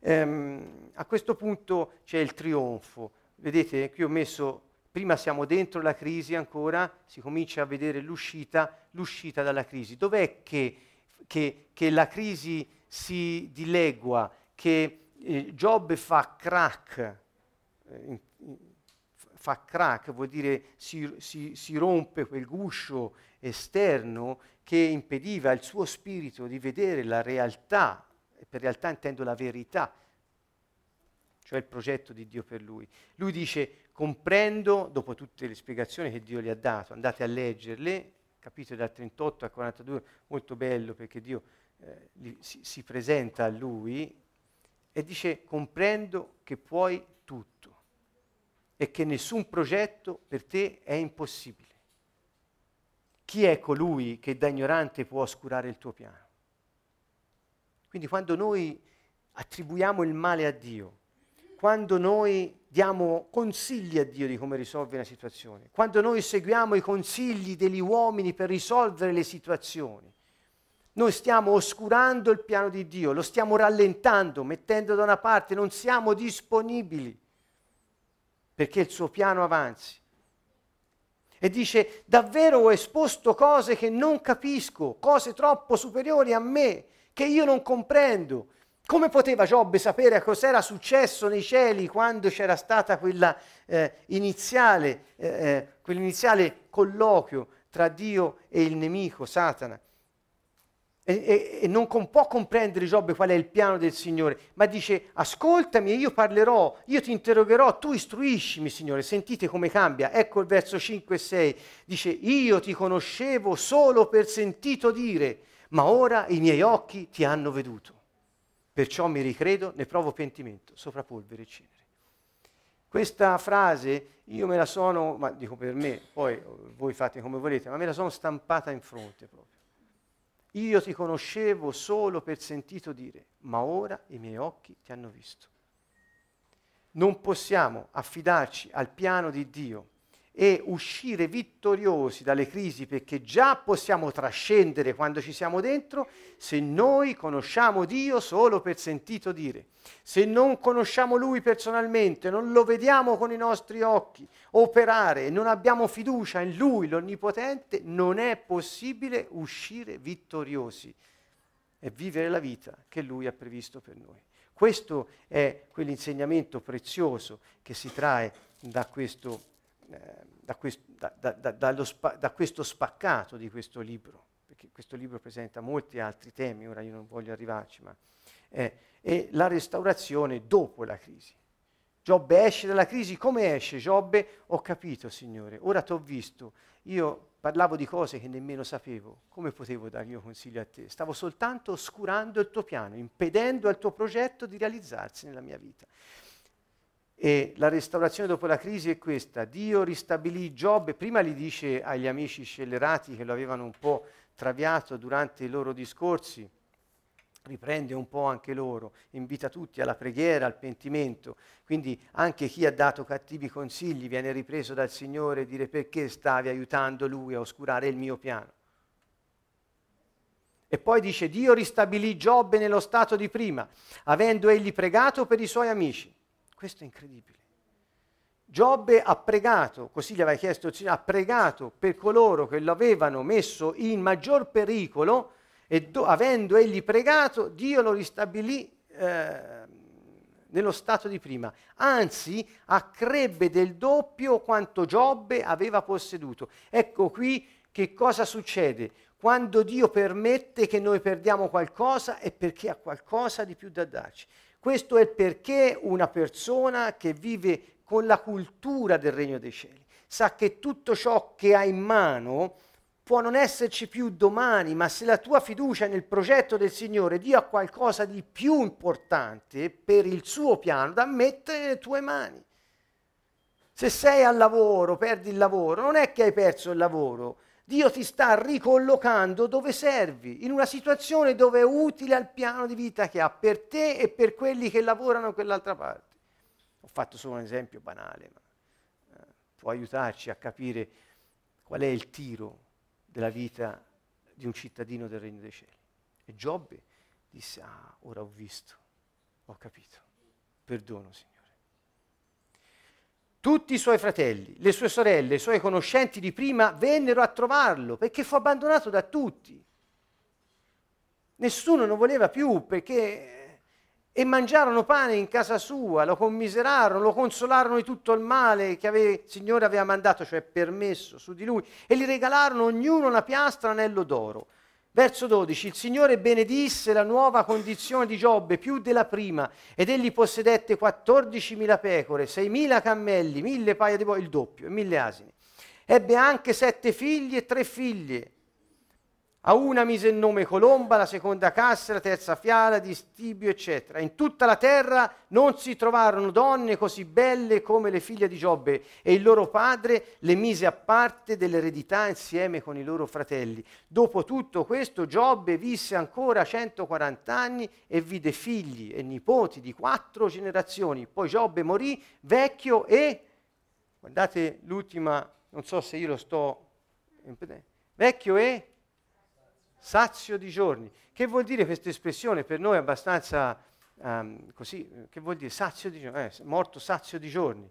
Ehm, a questo punto c'è il trionfo. Vedete, qui ho messo, prima siamo dentro la crisi ancora, si comincia a vedere l'uscita, l'uscita dalla crisi. Dov'è che che, che la crisi si dilegua, che eh, Giobbe fa crack, eh, fa crack vuol dire si, si, si rompe quel guscio esterno che impediva al suo spirito di vedere la realtà, e per realtà intendo la verità, cioè il progetto di Dio per lui. Lui dice, comprendo, dopo tutte le spiegazioni che Dio gli ha dato, andate a leggerle, capitoli dal 38 al 42, molto bello perché Dio eh, li, si, si presenta a lui e dice comprendo che puoi tutto e che nessun progetto per te è impossibile. Chi è colui che da ignorante può oscurare il tuo piano? Quindi quando noi attribuiamo il male a Dio, quando noi diamo consigli a Dio di come risolvere una situazione, quando noi seguiamo i consigli degli uomini per risolvere le situazioni, noi stiamo oscurando il piano di Dio, lo stiamo rallentando, mettendo da una parte, non siamo disponibili perché il suo piano avanzi. E dice, davvero ho esposto cose che non capisco, cose troppo superiori a me, che io non comprendo. Come poteva Giobbe sapere cos'era successo nei cieli quando c'era stata quella eh, iniziale, eh, eh, quell'iniziale colloquio tra Dio e il nemico, Satana? E, e, e, non com- può comprendere Giobbe qual è il piano del Signore, ma dice ascoltami io parlerò, io ti interrogherò, tu istruiscimi Signore, sentite come cambia, ecco il verso 5 e 6, dice io ti conoscevo solo per sentito dire, ma ora i miei occhi ti hanno veduto. Perciò mi ricredo, ne provo pentimento, sopra polvere e cenere. Questa frase io me la sono, ma dico per me, poi voi fate come volete, ma me la sono stampata in fronte proprio. Io ti conoscevo solo per sentito dire, ma ora i miei occhi ti hanno visto. Non possiamo affidarci al piano di Dio e uscire vittoriosi dalle crisi perché già possiamo trascendere quando ci siamo dentro se noi conosciamo Dio solo per sentito dire. Se non conosciamo Lui personalmente, non lo vediamo con i nostri occhi operare non abbiamo fiducia in Lui, l'Onnipotente, non è possibile uscire vittoriosi e vivere la vita che Lui ha previsto per noi. Questo è quell'insegnamento prezioso che si trae da questo da, quest, da, da, spa, da, questo spaccato di questo libro, perché questo libro presenta molti altri temi, ora io non voglio arrivarci, ma eh, è la restaurazione dopo la crisi. Giobbe esce dalla crisi, come esce Giobbe? Ho capito, Signore, ora ti ho visto, io parlavo di cose che nemmeno sapevo, come potevo dare il mio consiglio a te? Stavo soltanto oscurando il tuo piano, impedendo al tuo progetto di realizzarsi nella mia vita. E la restaurazione dopo la crisi è questa. Dio ristabilì Giobbe, prima gli dice agli amici scellerati che lo avevano un po' traviato durante i loro discorsi, riprende un po' anche loro, invita tutti alla preghiera, al pentimento. Quindi anche chi ha dato cattivi consigli viene ripreso dal Signore e dire perché stavi aiutando lui a oscurare il mio piano. E poi dice Dio ristabilì Giobbe nello stato di prima, avendo egli pregato per i suoi amici. Questo è incredibile. Giobbe ha pregato, così gli aveva chiesto il Signore, ha pregato per coloro che lo avevano messo in maggior pericolo e do, avendo egli pregato, Dio lo ristabilì eh, nello stato di prima. Anzi, accrebbe del doppio quanto Giobbe aveva posseduto. Ecco qui che cosa succede. Quando Dio permette che noi perdiamo qualcosa è perché ha qualcosa di più da darci. Questo è perché una persona che vive con la cultura del regno dei cieli sa che tutto ciò che ha in mano può non esserci più domani, ma se la tua fiducia nel progetto del Signore, Dio ha qualcosa di più importante per il suo piano da mettere nelle tue mani. Se sei al lavoro, perdi il lavoro, non è che hai perso il lavoro, Dio ti sta ricollocando dove servi, in una situazione dove è utile al piano di vita che ha per te e per quelli che lavorano quell'altra parte. Ho fatto solo un esempio banale, ma eh, può aiutarci a capire qual è il tiro della vita di un cittadino del Regno dei Cieli. E Giobbe disse, ah, ora ho visto, ho capito, perdono Signore. Tutti i suoi fratelli, le sue sorelle, i suoi conoscenti di prima vennero a trovarlo perché fu abbandonato da tutti. Nessuno non voleva più perché e mangiarono pane in casa sua, lo commiserarono, lo consolarono di tutto il male che ave, il Signore aveva mandato, cioè permesso su di lui, e gli regalarono ognuno una piastra anello d'oro. Verso 12, il Signore benedisse la nuova condizione di Giobbe più della prima ed egli possedette 14.000 pecore, 6.000 cammelli, 1.000 paia di boi, il doppio, e 1.000 asini. Ebbe anche sette figli e tre figlie a una mise il nome Colomba, la seconda Cassa, la terza Fiala, di Stibio, eccetera. In tutta la terra non si trovarono donne così belle come le figlie di Giobbe e il loro padre le mise a parte dell'eredità insieme con i loro fratelli. Dopo tutto questo Giobbe visse ancora 140 anni e vide figli e nipoti di quattro generazioni. Poi Giobbe morì vecchio e, guardate l'ultima, non so se io lo sto... Vecchio e sazio di giorni. Che vuol dire questa espressione? Per noi abbastanza um, così, che vuol dire sazio di giorni? Eh, morto sazio di giorni.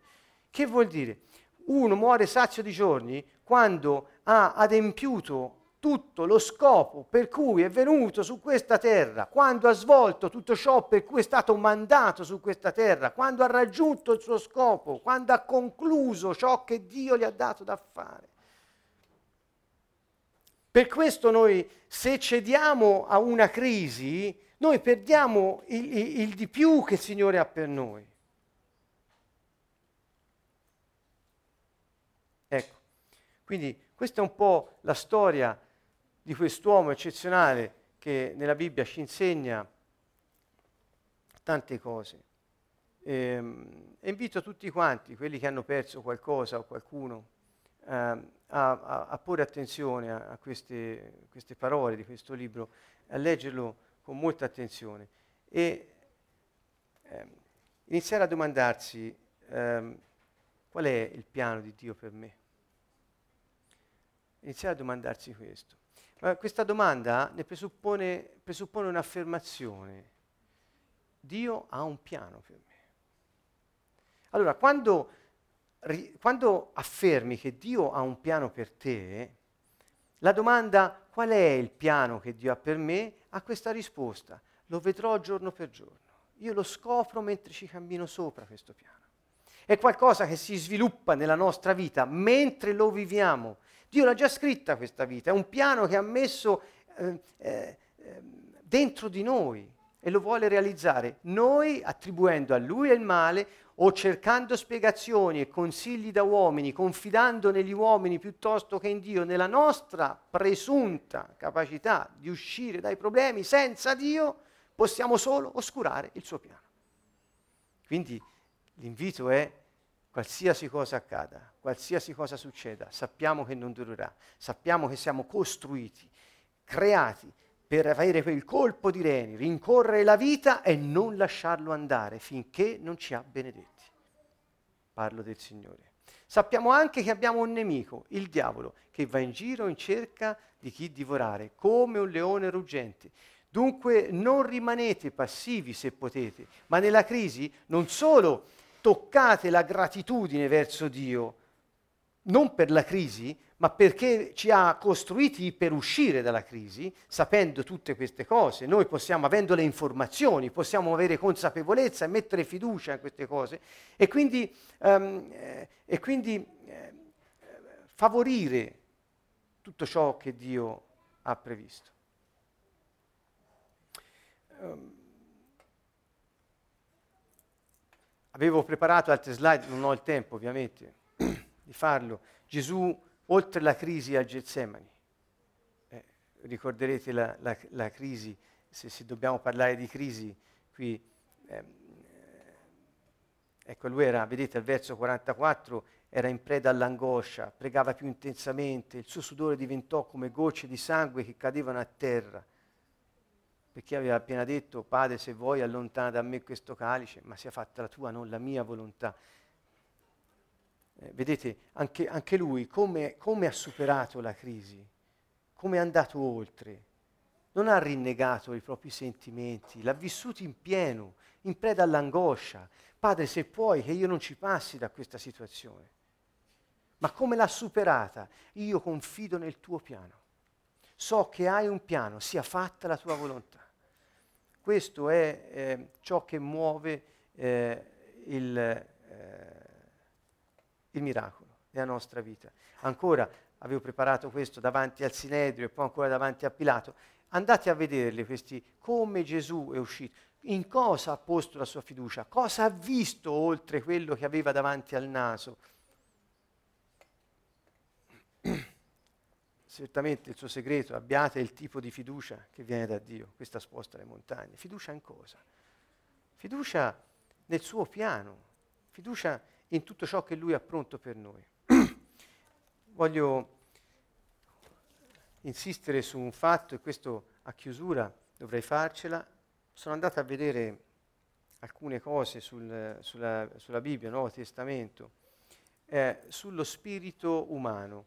Che vuol dire? Uno muore sazio di giorni quando ha adempiuto tutto lo scopo per cui è venuto su questa terra, quando ha svolto tutto ciò per cui è stato mandato su questa terra, quando ha raggiunto il suo scopo, quando ha concluso ciò che Dio gli ha dato da fare. Per questo noi, se cediamo a una crisi, noi perdiamo il, il, il di più che il Signore ha per noi. Ecco, quindi questa è un po' la storia di quest'uomo eccezionale che nella Bibbia ci insegna tante cose. Ehm, e invito tutti quanti, quelli che hanno perso qualcosa o qualcuno, eh, a, a, porre attenzione a, a queste, queste, parole di questo libro, a leggerlo con molta attenzione e eh, iniziare a domandarsi eh, qual è il piano di Dio per me. Iniziare a domandarsi questo. Ma questa domanda ne presuppone, presuppone un'affermazione. Dio ha un piano per me. Allora, quando quando affermi che Dio ha un piano per te, la domanda qual è il piano che Dio ha per me ha questa risposta. Lo vedrò giorno per giorno. Io lo scopro mentre ci cammino sopra questo piano. È qualcosa che si sviluppa nella nostra vita mentre lo viviamo. Dio l'ha già scritta questa vita, è un piano che ha messo eh, eh, dentro di noi e lo vuole realizzare. Noi attribuendo a Lui il male o cercando spiegazioni e consigli da uomini, confidando negli uomini piuttosto che in Dio, nella nostra presunta capacità di uscire dai problemi senza Dio, possiamo solo oscurare il suo piano. Quindi l'invito è qualsiasi cosa accada, qualsiasi cosa succeda, sappiamo che non durerà, sappiamo che siamo costruiti, creati per avere quel colpo di reni, rincorrere la vita e non lasciarlo andare finché non ci ha benedetti. Parlo del Signore. Sappiamo anche che abbiamo un nemico, il diavolo, che va in giro in cerca di chi divorare, come un leone ruggente. Dunque non rimanete passivi se potete, ma nella crisi non solo toccate la gratitudine verso Dio, non per la crisi, ma perché ci ha costruiti per uscire dalla crisi, sapendo tutte queste cose. Noi possiamo, avendo le informazioni, possiamo avere consapevolezza e mettere fiducia in queste cose e quindi, um, eh, e quindi eh, favorire tutto ciò che Dio ha previsto. Um, avevo preparato altre slide, non ho il tempo ovviamente di farlo. Gesù oltre la crisi a Getsemani. Eh, ricorderete la, la, la crisi, se, se, dobbiamo parlare di crisi, qui, ehm, eh, ecco lui era, vedete al verso 44, era in preda all'angoscia, pregava più intensamente, il suo sudore diventò come gocce di sangue che cadevano a terra. Perché aveva appena detto, Padre, se vuoi allontana da me questo calice, ma sia fatta la tua, non la mia volontà. Eh, vedete, anche, anche lui come, come ha superato la crisi, come è andato oltre. Non ha rinnegato i propri sentimenti, l'ha vissuto in pieno, in preda all'angoscia. Padre, se puoi, che io non ci passi da questa situazione. Ma come l'ha superata? Io confido nel tuo piano. So che hai un piano, sia fatta la tua volontà. Questo è eh, ciò che muove eh, il, eh, il miracolo nella nostra vita. Ancora, avevo preparato questo davanti al Sinedrio e poi ancora davanti a Pilato. Andate a vederli questi, come Gesù è uscito, in cosa ha posto la sua fiducia, cosa ha visto oltre quello che aveva davanti al naso. Certamente il suo segreto, abbiate il tipo di fiducia che viene da Dio, questa sposta le montagne. Fiducia in cosa? Fiducia nel suo piano, fiducia in tutto ciò che Lui ha pronto per noi. Voglio insistere su un fatto, e questo a chiusura dovrei farcela. Sono andato a vedere alcune cose sul, sulla, sulla, Bibbia, Nuovo Testamento, eh, sullo spirito umano.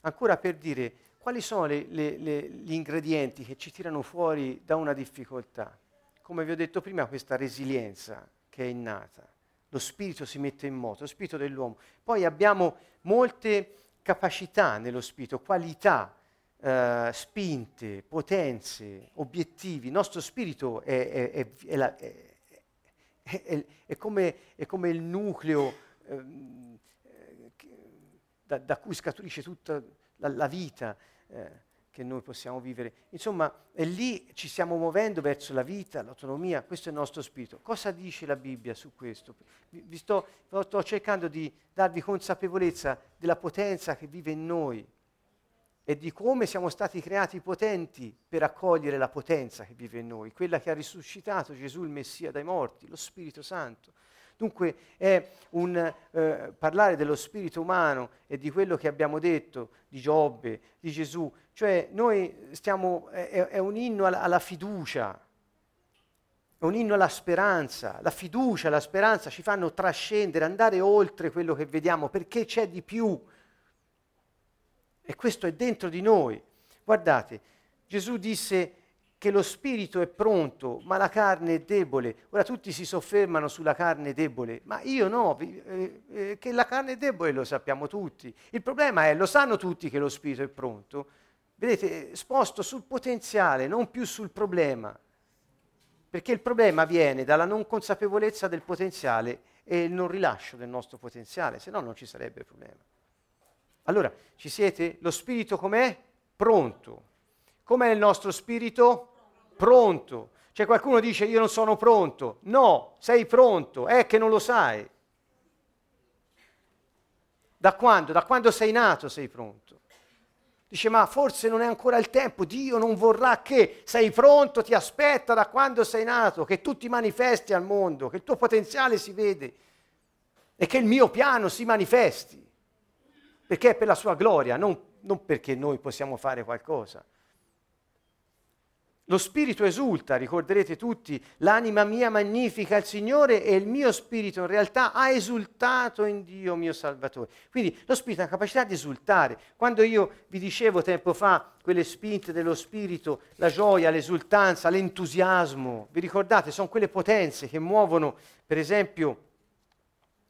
Ancora per dire quali sono le, le, le, gli ingredienti che ci tirano fuori da una difficoltà. Come vi ho detto prima, questa resilienza che è innata. Lo spirito si mette in moto, lo spirito dell'uomo. Poi abbiamo molte capacità nello spirito, qualità, eh, spinte, potenze, obiettivi. Il nostro spirito è, è, è, la, è come, come, il nucleo ehm, eh, da, da, cui scaturisce tutta la, la vita. Eh, che noi possiamo vivere. Insomma, è lì ci stiamo muovendo verso la vita, l'autonomia, questo è il nostro spirito. Cosa dice la Bibbia su questo? Vi sto, sto cercando di darvi consapevolezza della potenza che vive in noi e di come siamo stati creati potenti per accogliere la potenza che vive in noi, quella che ha risuscitato Gesù il Messia dai morti, lo Spirito Santo. Dunque è un eh, parlare dello spirito umano e di quello che abbiamo detto di Giobbe, di Gesù, cioè noi stiamo, è, è un inno alla, alla fiducia, è un inno alla speranza. La fiducia, la speranza ci fanno trascendere, andare oltre quello che vediamo, perché c'è di più. E questo è dentro di noi. Guardate, Gesù disse che lo spirito è pronto, ma la carne è debole. Ora tutti si soffermano sulla carne debole, ma io no, eh, eh, che la carne è debole lo sappiamo tutti. Il problema è, lo sanno tutti che lo spirito è pronto. Vedete, sposto sul potenziale, non più sul problema. Perché il problema viene dalla non consapevolezza del potenziale e il non rilascio del nostro potenziale, se no non ci sarebbe problema. Allora, ci siete? Lo spirito com'è? Pronto. Com'è il nostro spirito? Pronto. C'è qualcuno dice io non sono pronto. No, sei pronto, è che non lo sai. Da quando? Da quando sei nato sei pronto. Dice ma forse non è ancora il tempo, Dio non vorrà che sei pronto, ti aspetta da quando sei nato, che tu ti manifesti al mondo, che il tuo potenziale si vede e che il mio piano si manifesti perché è per la sua gloria, non, non perché noi possiamo fare qualcosa. Lo spirito esulta, ricorderete tutti, l'anima mia magnifica il Signore e il mio spirito in realtà ha esultato in Dio mio Salvatore. Quindi lo spirito ha la capacità di esultare. Quando io vi dicevo tempo fa quelle spinte dello spirito, la gioia, l'esultanza, l'entusiasmo, vi ricordate? Sono quelle potenze che muovono, per esempio,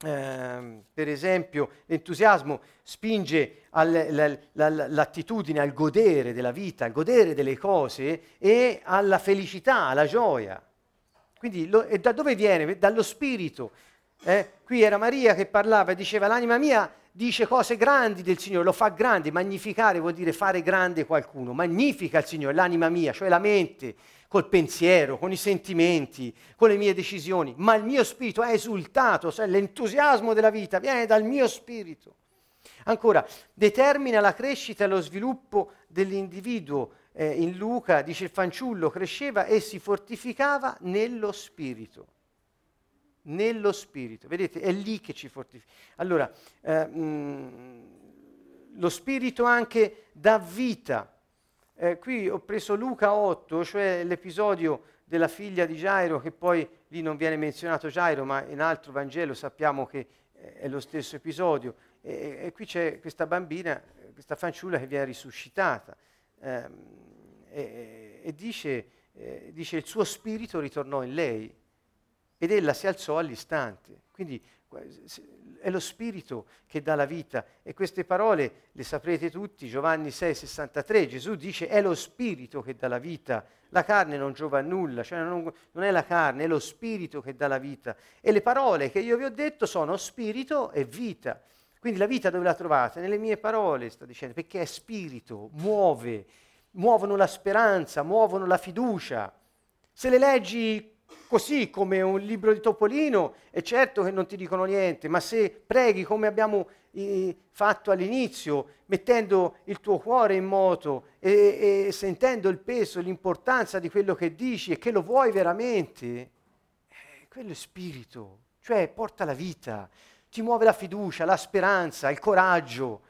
eh, per esempio, l'entusiasmo spinge all'attitudine al godere della vita, al godere delle cose e alla felicità, alla gioia. Quindi lo, da dove viene? Dallo spirito. Eh? Qui era Maria che parlava e diceva l'anima mia dice cose grandi del Signore, lo fa grande, magnificare vuol dire fare grande qualcuno, magnifica il Signore, l'anima mia, cioè la mente, col pensiero, con i sentimenti, con le mie decisioni, ma il mio spirito è esultato, cioè l'entusiasmo della vita viene dal mio spirito. Ancora, determina la crescita e lo sviluppo dell'individuo. Eh, in Luca dice il fanciullo cresceva e si fortificava nello spirito. nello spirito. Vedete, è lì che ci fortifica. Allora, eh, mh, mm, lo spirito anche dà vita. Eh, qui ho preso Luca 8, cioè l'episodio della figlia di Gairo, che poi lì non viene menzionato Gairo, ma in altro Vangelo sappiamo che è lo stesso episodio. E, e qui c'è questa bambina, questa fanciulla che viene risuscitata. Eh, e, e dice, eh, dice il suo spirito ritornò in lei ed ella si alzò all'istante. Quindi è lo spirito che dà la vita e queste parole le saprete tutti, Giovanni 6, 63, Gesù dice è lo spirito che dà la vita, la carne non giova a nulla, cioè non, non è la carne, è lo spirito che dà la vita e le parole che io vi ho detto sono spirito e vita. Quindi la vita dove la trovate? Nelle mie parole, sta dicendo, perché è spirito, muove, muovono la speranza, muovono la fiducia. Se le leggi così come un libro di Topolino, è certo che non ti dicono niente, ma se preghi come abbiamo eh, fatto all'inizio, mettendo il tuo cuore in moto e, e, sentendo il peso, l'importanza di quello che dici e che lo vuoi veramente, eh, quello è spirito, cioè porta la vita, ti muove la fiducia, la speranza, il coraggio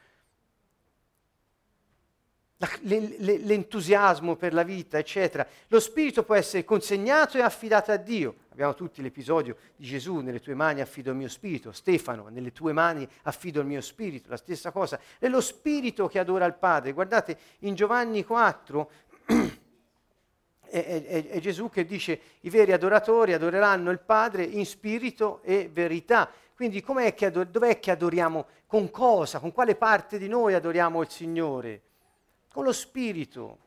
l'entusiasmo per la vita, eccetera. Lo spirito può essere consegnato e affidato a Dio. Abbiamo tutti l'episodio di Gesù, nelle tue mani affido il mio spirito, Stefano, nelle tue mani affido il mio spirito, la stessa cosa. È lo spirito che adora il Padre. Guardate, in Giovanni 4 è, è, è Gesù che dice i veri adoratori adoreranno il Padre in spirito e verità. Quindi che ador- dov'è che adoriamo? Con cosa? Con quale parte di noi adoriamo il Signore? Con lo spirito.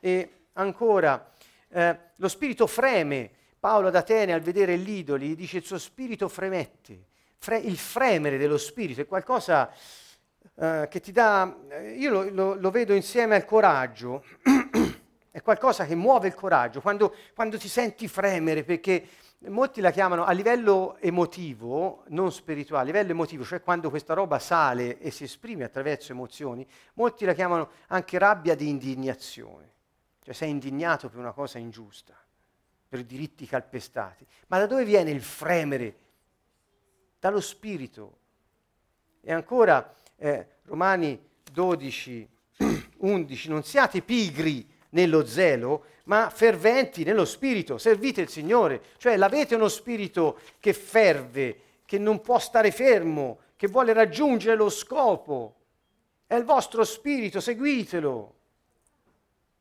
E ancora, eh, lo spirito freme. Paolo ad Atene al vedere l'idoli dice il suo spirito fremette. Fre- il fremere dello spirito è qualcosa eh, che ti dà, eh, io lo, lo, lo vedo insieme al coraggio, è qualcosa che muove il coraggio, quando, quando ti senti fremere perché molti la chiamano a livello emotivo, non spirituale, a livello emotivo, cioè quando questa roba sale e si esprime attraverso emozioni, molti la chiamano anche rabbia di indignazione, cioè sei indignato per una cosa ingiusta, per diritti calpestati. Ma da dove viene il fremere? Dallo spirito. E ancora eh, Romani 12, 11, non siate pigri nello zelo, ma ferventi nello spirito, servite il Signore, cioè l'avete uno spirito che ferve, che non può stare fermo, che vuole raggiungere lo scopo. È il vostro spirito, seguitelo.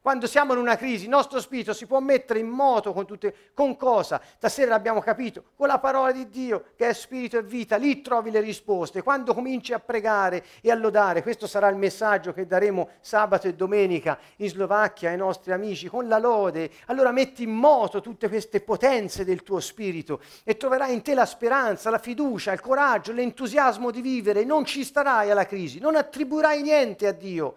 Quando siamo in una crisi, il nostro spirito si può mettere in moto con tutte, con cosa? Stasera l'abbiamo capito, con la parola di Dio, che è spirito e vita, lì trovi le risposte. Quando cominci a pregare e a lodare, questo sarà il messaggio che daremo sabato e domenica in Slovacchia ai nostri amici, con la lode, allora metti in moto tutte queste potenze del tuo spirito e troverai in te la speranza, la fiducia, il coraggio, l'entusiasmo di vivere, non ci starai alla crisi, non attribuirai niente a Dio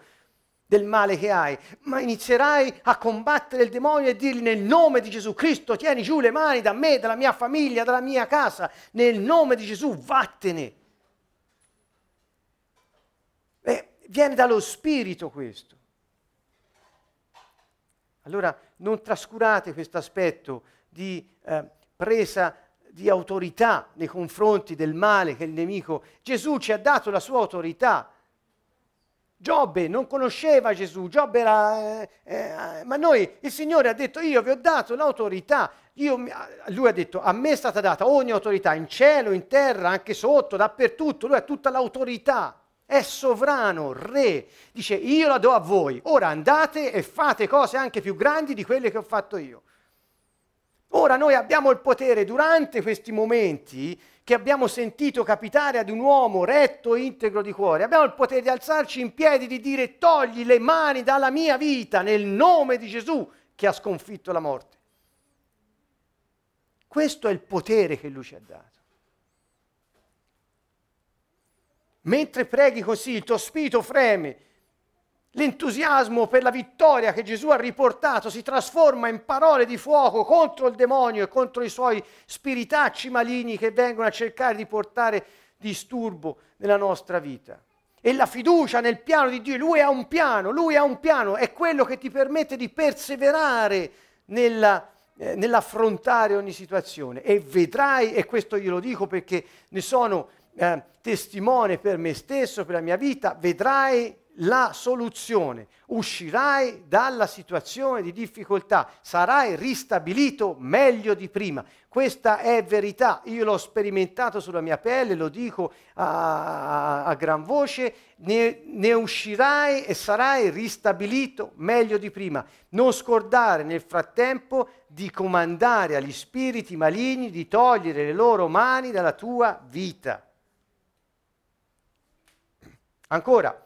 del male che hai, ma inizierai a combattere il demonio e dirgli nel nome di Gesù Cristo, tieni giù le mani da me, dalla mia famiglia, dalla mia casa, nel nome di Gesù, vattene. E viene dallo Spirito questo. Allora non trascurate questo aspetto di eh, presa di autorità nei confronti del male che il nemico. Gesù ci ha dato la sua autorità Giobbe non conosceva Gesù, Giobbe era... Eh, eh, ma noi, il Signore ha detto, io vi ho dato l'autorità, io, lui ha detto, a me è stata data ogni autorità, in cielo, in terra, anche sotto, dappertutto, lui ha tutta l'autorità, è sovrano, re, dice, io la do a voi, ora andate e fate cose anche più grandi di quelle che ho fatto io. Ora noi abbiamo il potere durante questi momenti che abbiamo sentito capitare ad un uomo retto e integro di cuore. Abbiamo il potere di alzarci in piedi, di dire togli le mani dalla mia vita nel nome di Gesù che ha sconfitto la morte. Questo è il potere che lui ci ha dato. Mentre preghi così, il tuo spirito freme, L'entusiasmo per la vittoria che Gesù ha riportato si trasforma in parole di fuoco contro il demonio e contro i suoi spiritacci maligni che vengono a cercare di portare disturbo nella nostra vita. E la fiducia nel piano di Dio, lui ha un piano, lui ha un piano, è quello che ti permette di perseverare nella, eh, nell'affrontare ogni situazione e vedrai, e questo io lo dico perché ne sono eh, testimone per me stesso, per la mia vita, vedrai la soluzione, uscirai dalla situazione di difficoltà, sarai ristabilito meglio di prima. Questa è verità, io l'ho sperimentato sulla mia pelle, lo dico a, a, gran voce, ne, ne uscirai e sarai ristabilito meglio di prima. Non scordare nel frattempo di comandare agli spiriti maligni di togliere le loro mani dalla tua vita. Ancora,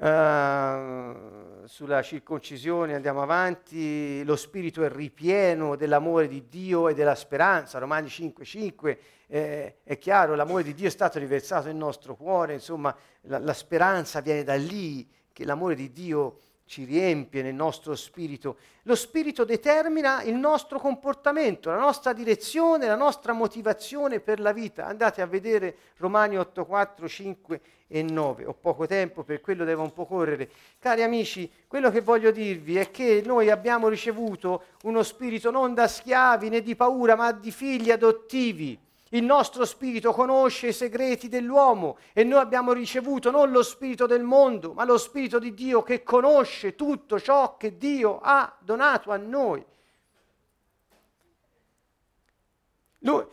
Uh, sulla circoncisione andiamo avanti, lo spirito è ripieno dell'amore di Dio e della speranza, Romani 5:5 eh, è chiaro, l'amore di Dio è stato riversato nel nostro cuore, insomma la, la speranza viene da lì, che l'amore di Dio ci riempie nel nostro spirito. Lo spirito determina il nostro comportamento, la nostra direzione, la nostra motivazione per la vita. Andate a vedere Romani 8, 4, 5 e 9. Ho poco tempo, per quello devo un po' correre. Cari amici, quello che voglio dirvi è che noi abbiamo ricevuto uno spirito non da schiavi né di paura, ma di figli adottivi il nostro spirito conosce i segreti dell'uomo e noi abbiamo ricevuto non lo spirito del mondo, ma lo spirito di Dio che conosce tutto ciò che Dio ha donato a noi. Lui,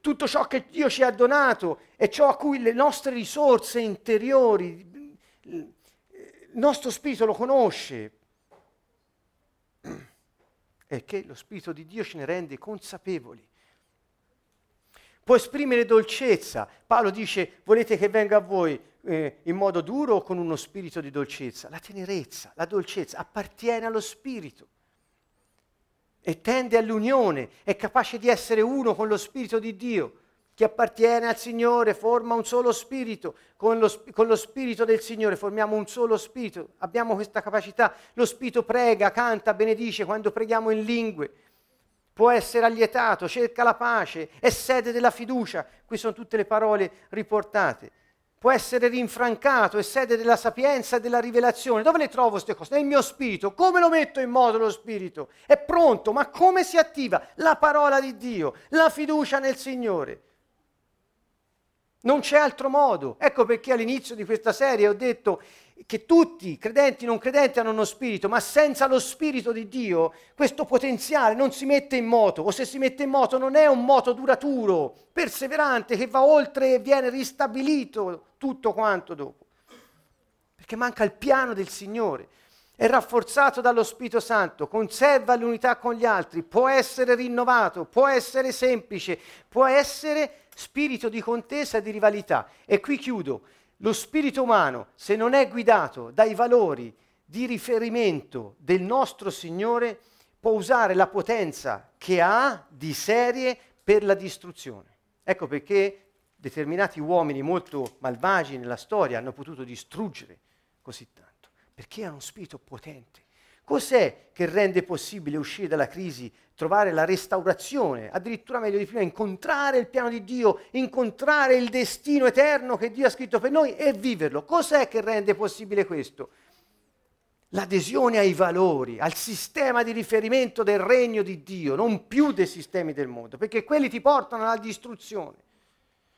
tutto ciò che Dio ci ha donato e ciò a cui le nostre risorse interiori, il nostro spirito lo conosce e che lo spirito di Dio ce ne rende consapevoli può esprimere dolcezza. Paolo dice, volete che venga a voi eh, in modo duro o con uno spirito di dolcezza? La tenerezza, la dolcezza appartiene allo spirito e tende all'unione, è capace di essere uno con lo spirito di Dio. Chi appartiene al Signore forma un solo spirito, con lo, con lo spirito del Signore formiamo un solo spirito, abbiamo questa capacità. Lo spirito prega, canta, benedice quando preghiamo in lingue può essere allietato, cerca la pace, è sede della fiducia. Qui sono tutte le parole riportate. Può essere rinfrancato, è sede della sapienza e della rivelazione. Dove le trovo queste cose? Nel mio spirito. Come lo metto in moto lo spirito? È pronto, ma come si attiva? La parola di Dio, la fiducia nel Signore. Non c'è altro modo. Ecco perché all'inizio di questa serie ho detto che tutti, credenti e non credenti, hanno uno spirito, ma senza lo spirito di Dio questo potenziale non si mette in moto, o se si mette in moto non è un moto duraturo, perseverante, che va oltre e viene ristabilito tutto quanto dopo. Perché manca il piano del Signore. È rafforzato dallo Spirito Santo, conserva l'unità con gli altri, può essere rinnovato, può essere semplice, può essere spirito di contesa e di rivalità. E qui chiudo lo spirito umano, se non è guidato dai valori di riferimento del nostro Signore, può usare la potenza che ha di serie per la distruzione. Ecco perché determinati uomini molto malvagi nella storia hanno potuto distruggere così tanto, perché hanno uno spirito potente. Cos'è che rende possibile uscire dalla crisi trovare la restaurazione, addirittura meglio di prima, incontrare il piano di Dio, incontrare il destino eterno che Dio ha scritto per noi e viverlo. Cos'è che rende possibile questo? L'adesione ai valori, al sistema di riferimento del regno di Dio, non più dei sistemi del mondo, perché quelli ti portano alla distruzione.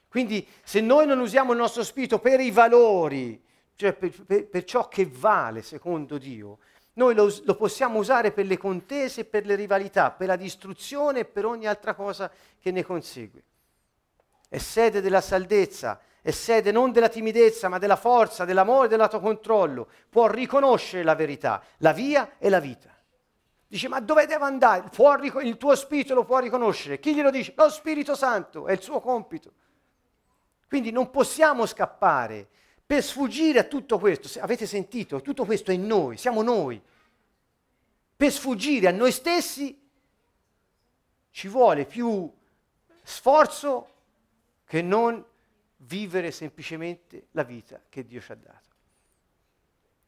Quindi se noi non usiamo il nostro spirito per i valori, cioè per, per, per ciò che vale secondo Dio, noi lo, lo, possiamo usare per le contese, per le rivalità, per la distruzione e per ogni altra cosa che ne consegue. È sede della saldezza, è sede non della timidezza, ma della forza, dell'amore, dell'autocontrollo. Può riconoscere la verità, la via e la vita. Dice, ma dove devo andare? Ric- il tuo spirito lo può riconoscere. Chi glielo dice? Lo Spirito Santo, è il suo compito. Quindi non possiamo scappare per sfuggire a tutto questo, avete sentito, tutto questo è noi, siamo noi. Per sfuggire a noi stessi ci vuole più sforzo che non vivere semplicemente la vita che Dio ci ha dato.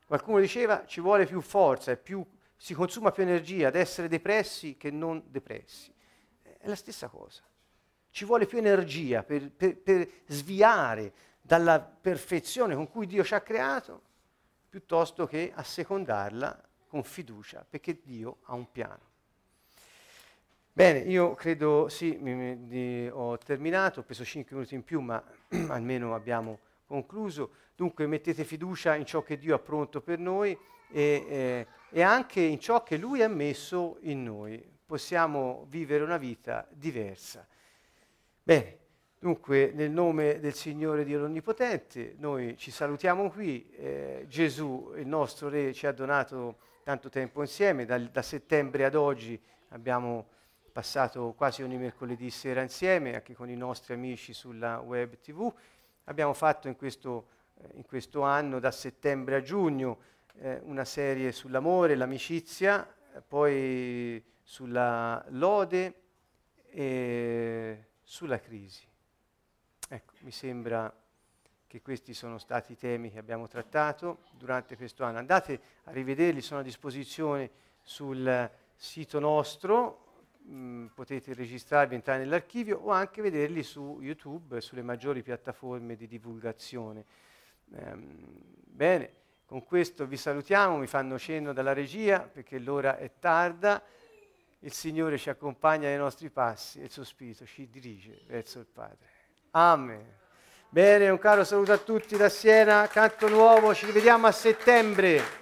Qualcuno diceva ci vuole più forza, più, si consuma più energia ad essere depressi che non depressi. È la stessa cosa. Ci vuole più energia per, per, per sviare dalla perfezione con cui Dio ci ha creato, piuttosto che assecondarla con fiducia, perché Dio ha un piano. Bene, io credo sì, mi, mi, ho terminato, ho preso 5 minuti in più, ma almeno abbiamo concluso. Dunque mettete fiducia in ciò che Dio ha pronto per noi e, eh, e anche in ciò che Lui ha messo in noi. Possiamo vivere una vita diversa. Bene, dunque nel nome del Signore Dio l'Onnipotente noi ci salutiamo qui. Eh, Gesù, il nostro Re, ci ha donato tanto tempo insieme, da, da settembre ad oggi abbiamo passato quasi ogni mercoledì sera insieme, anche con i nostri amici sulla web tv. Abbiamo fatto in questo, eh, in questo anno, da settembre a giugno, eh, una serie sull'amore, l'amicizia, poi sulla lode e sulla crisi. Ecco, mi sembra che questi sono stati i temi che abbiamo trattato durante questo anno. Andate a rivederli, sono a disposizione sul sito nostro, mh, mm, potete registrarvi, entrare nell'archivio o anche vederli su YouTube sulle maggiori piattaforme di divulgazione. Ehm, bene, con questo vi salutiamo, mi fanno cenno dalla regia perché l'ora è tarda. Il Signore ci accompagna nei nostri passi e il suo Spirito ci dirige verso il Padre. Amen. Bene, un caro saluto a tutti da Siena, canto nuovo, ci rivediamo a settembre.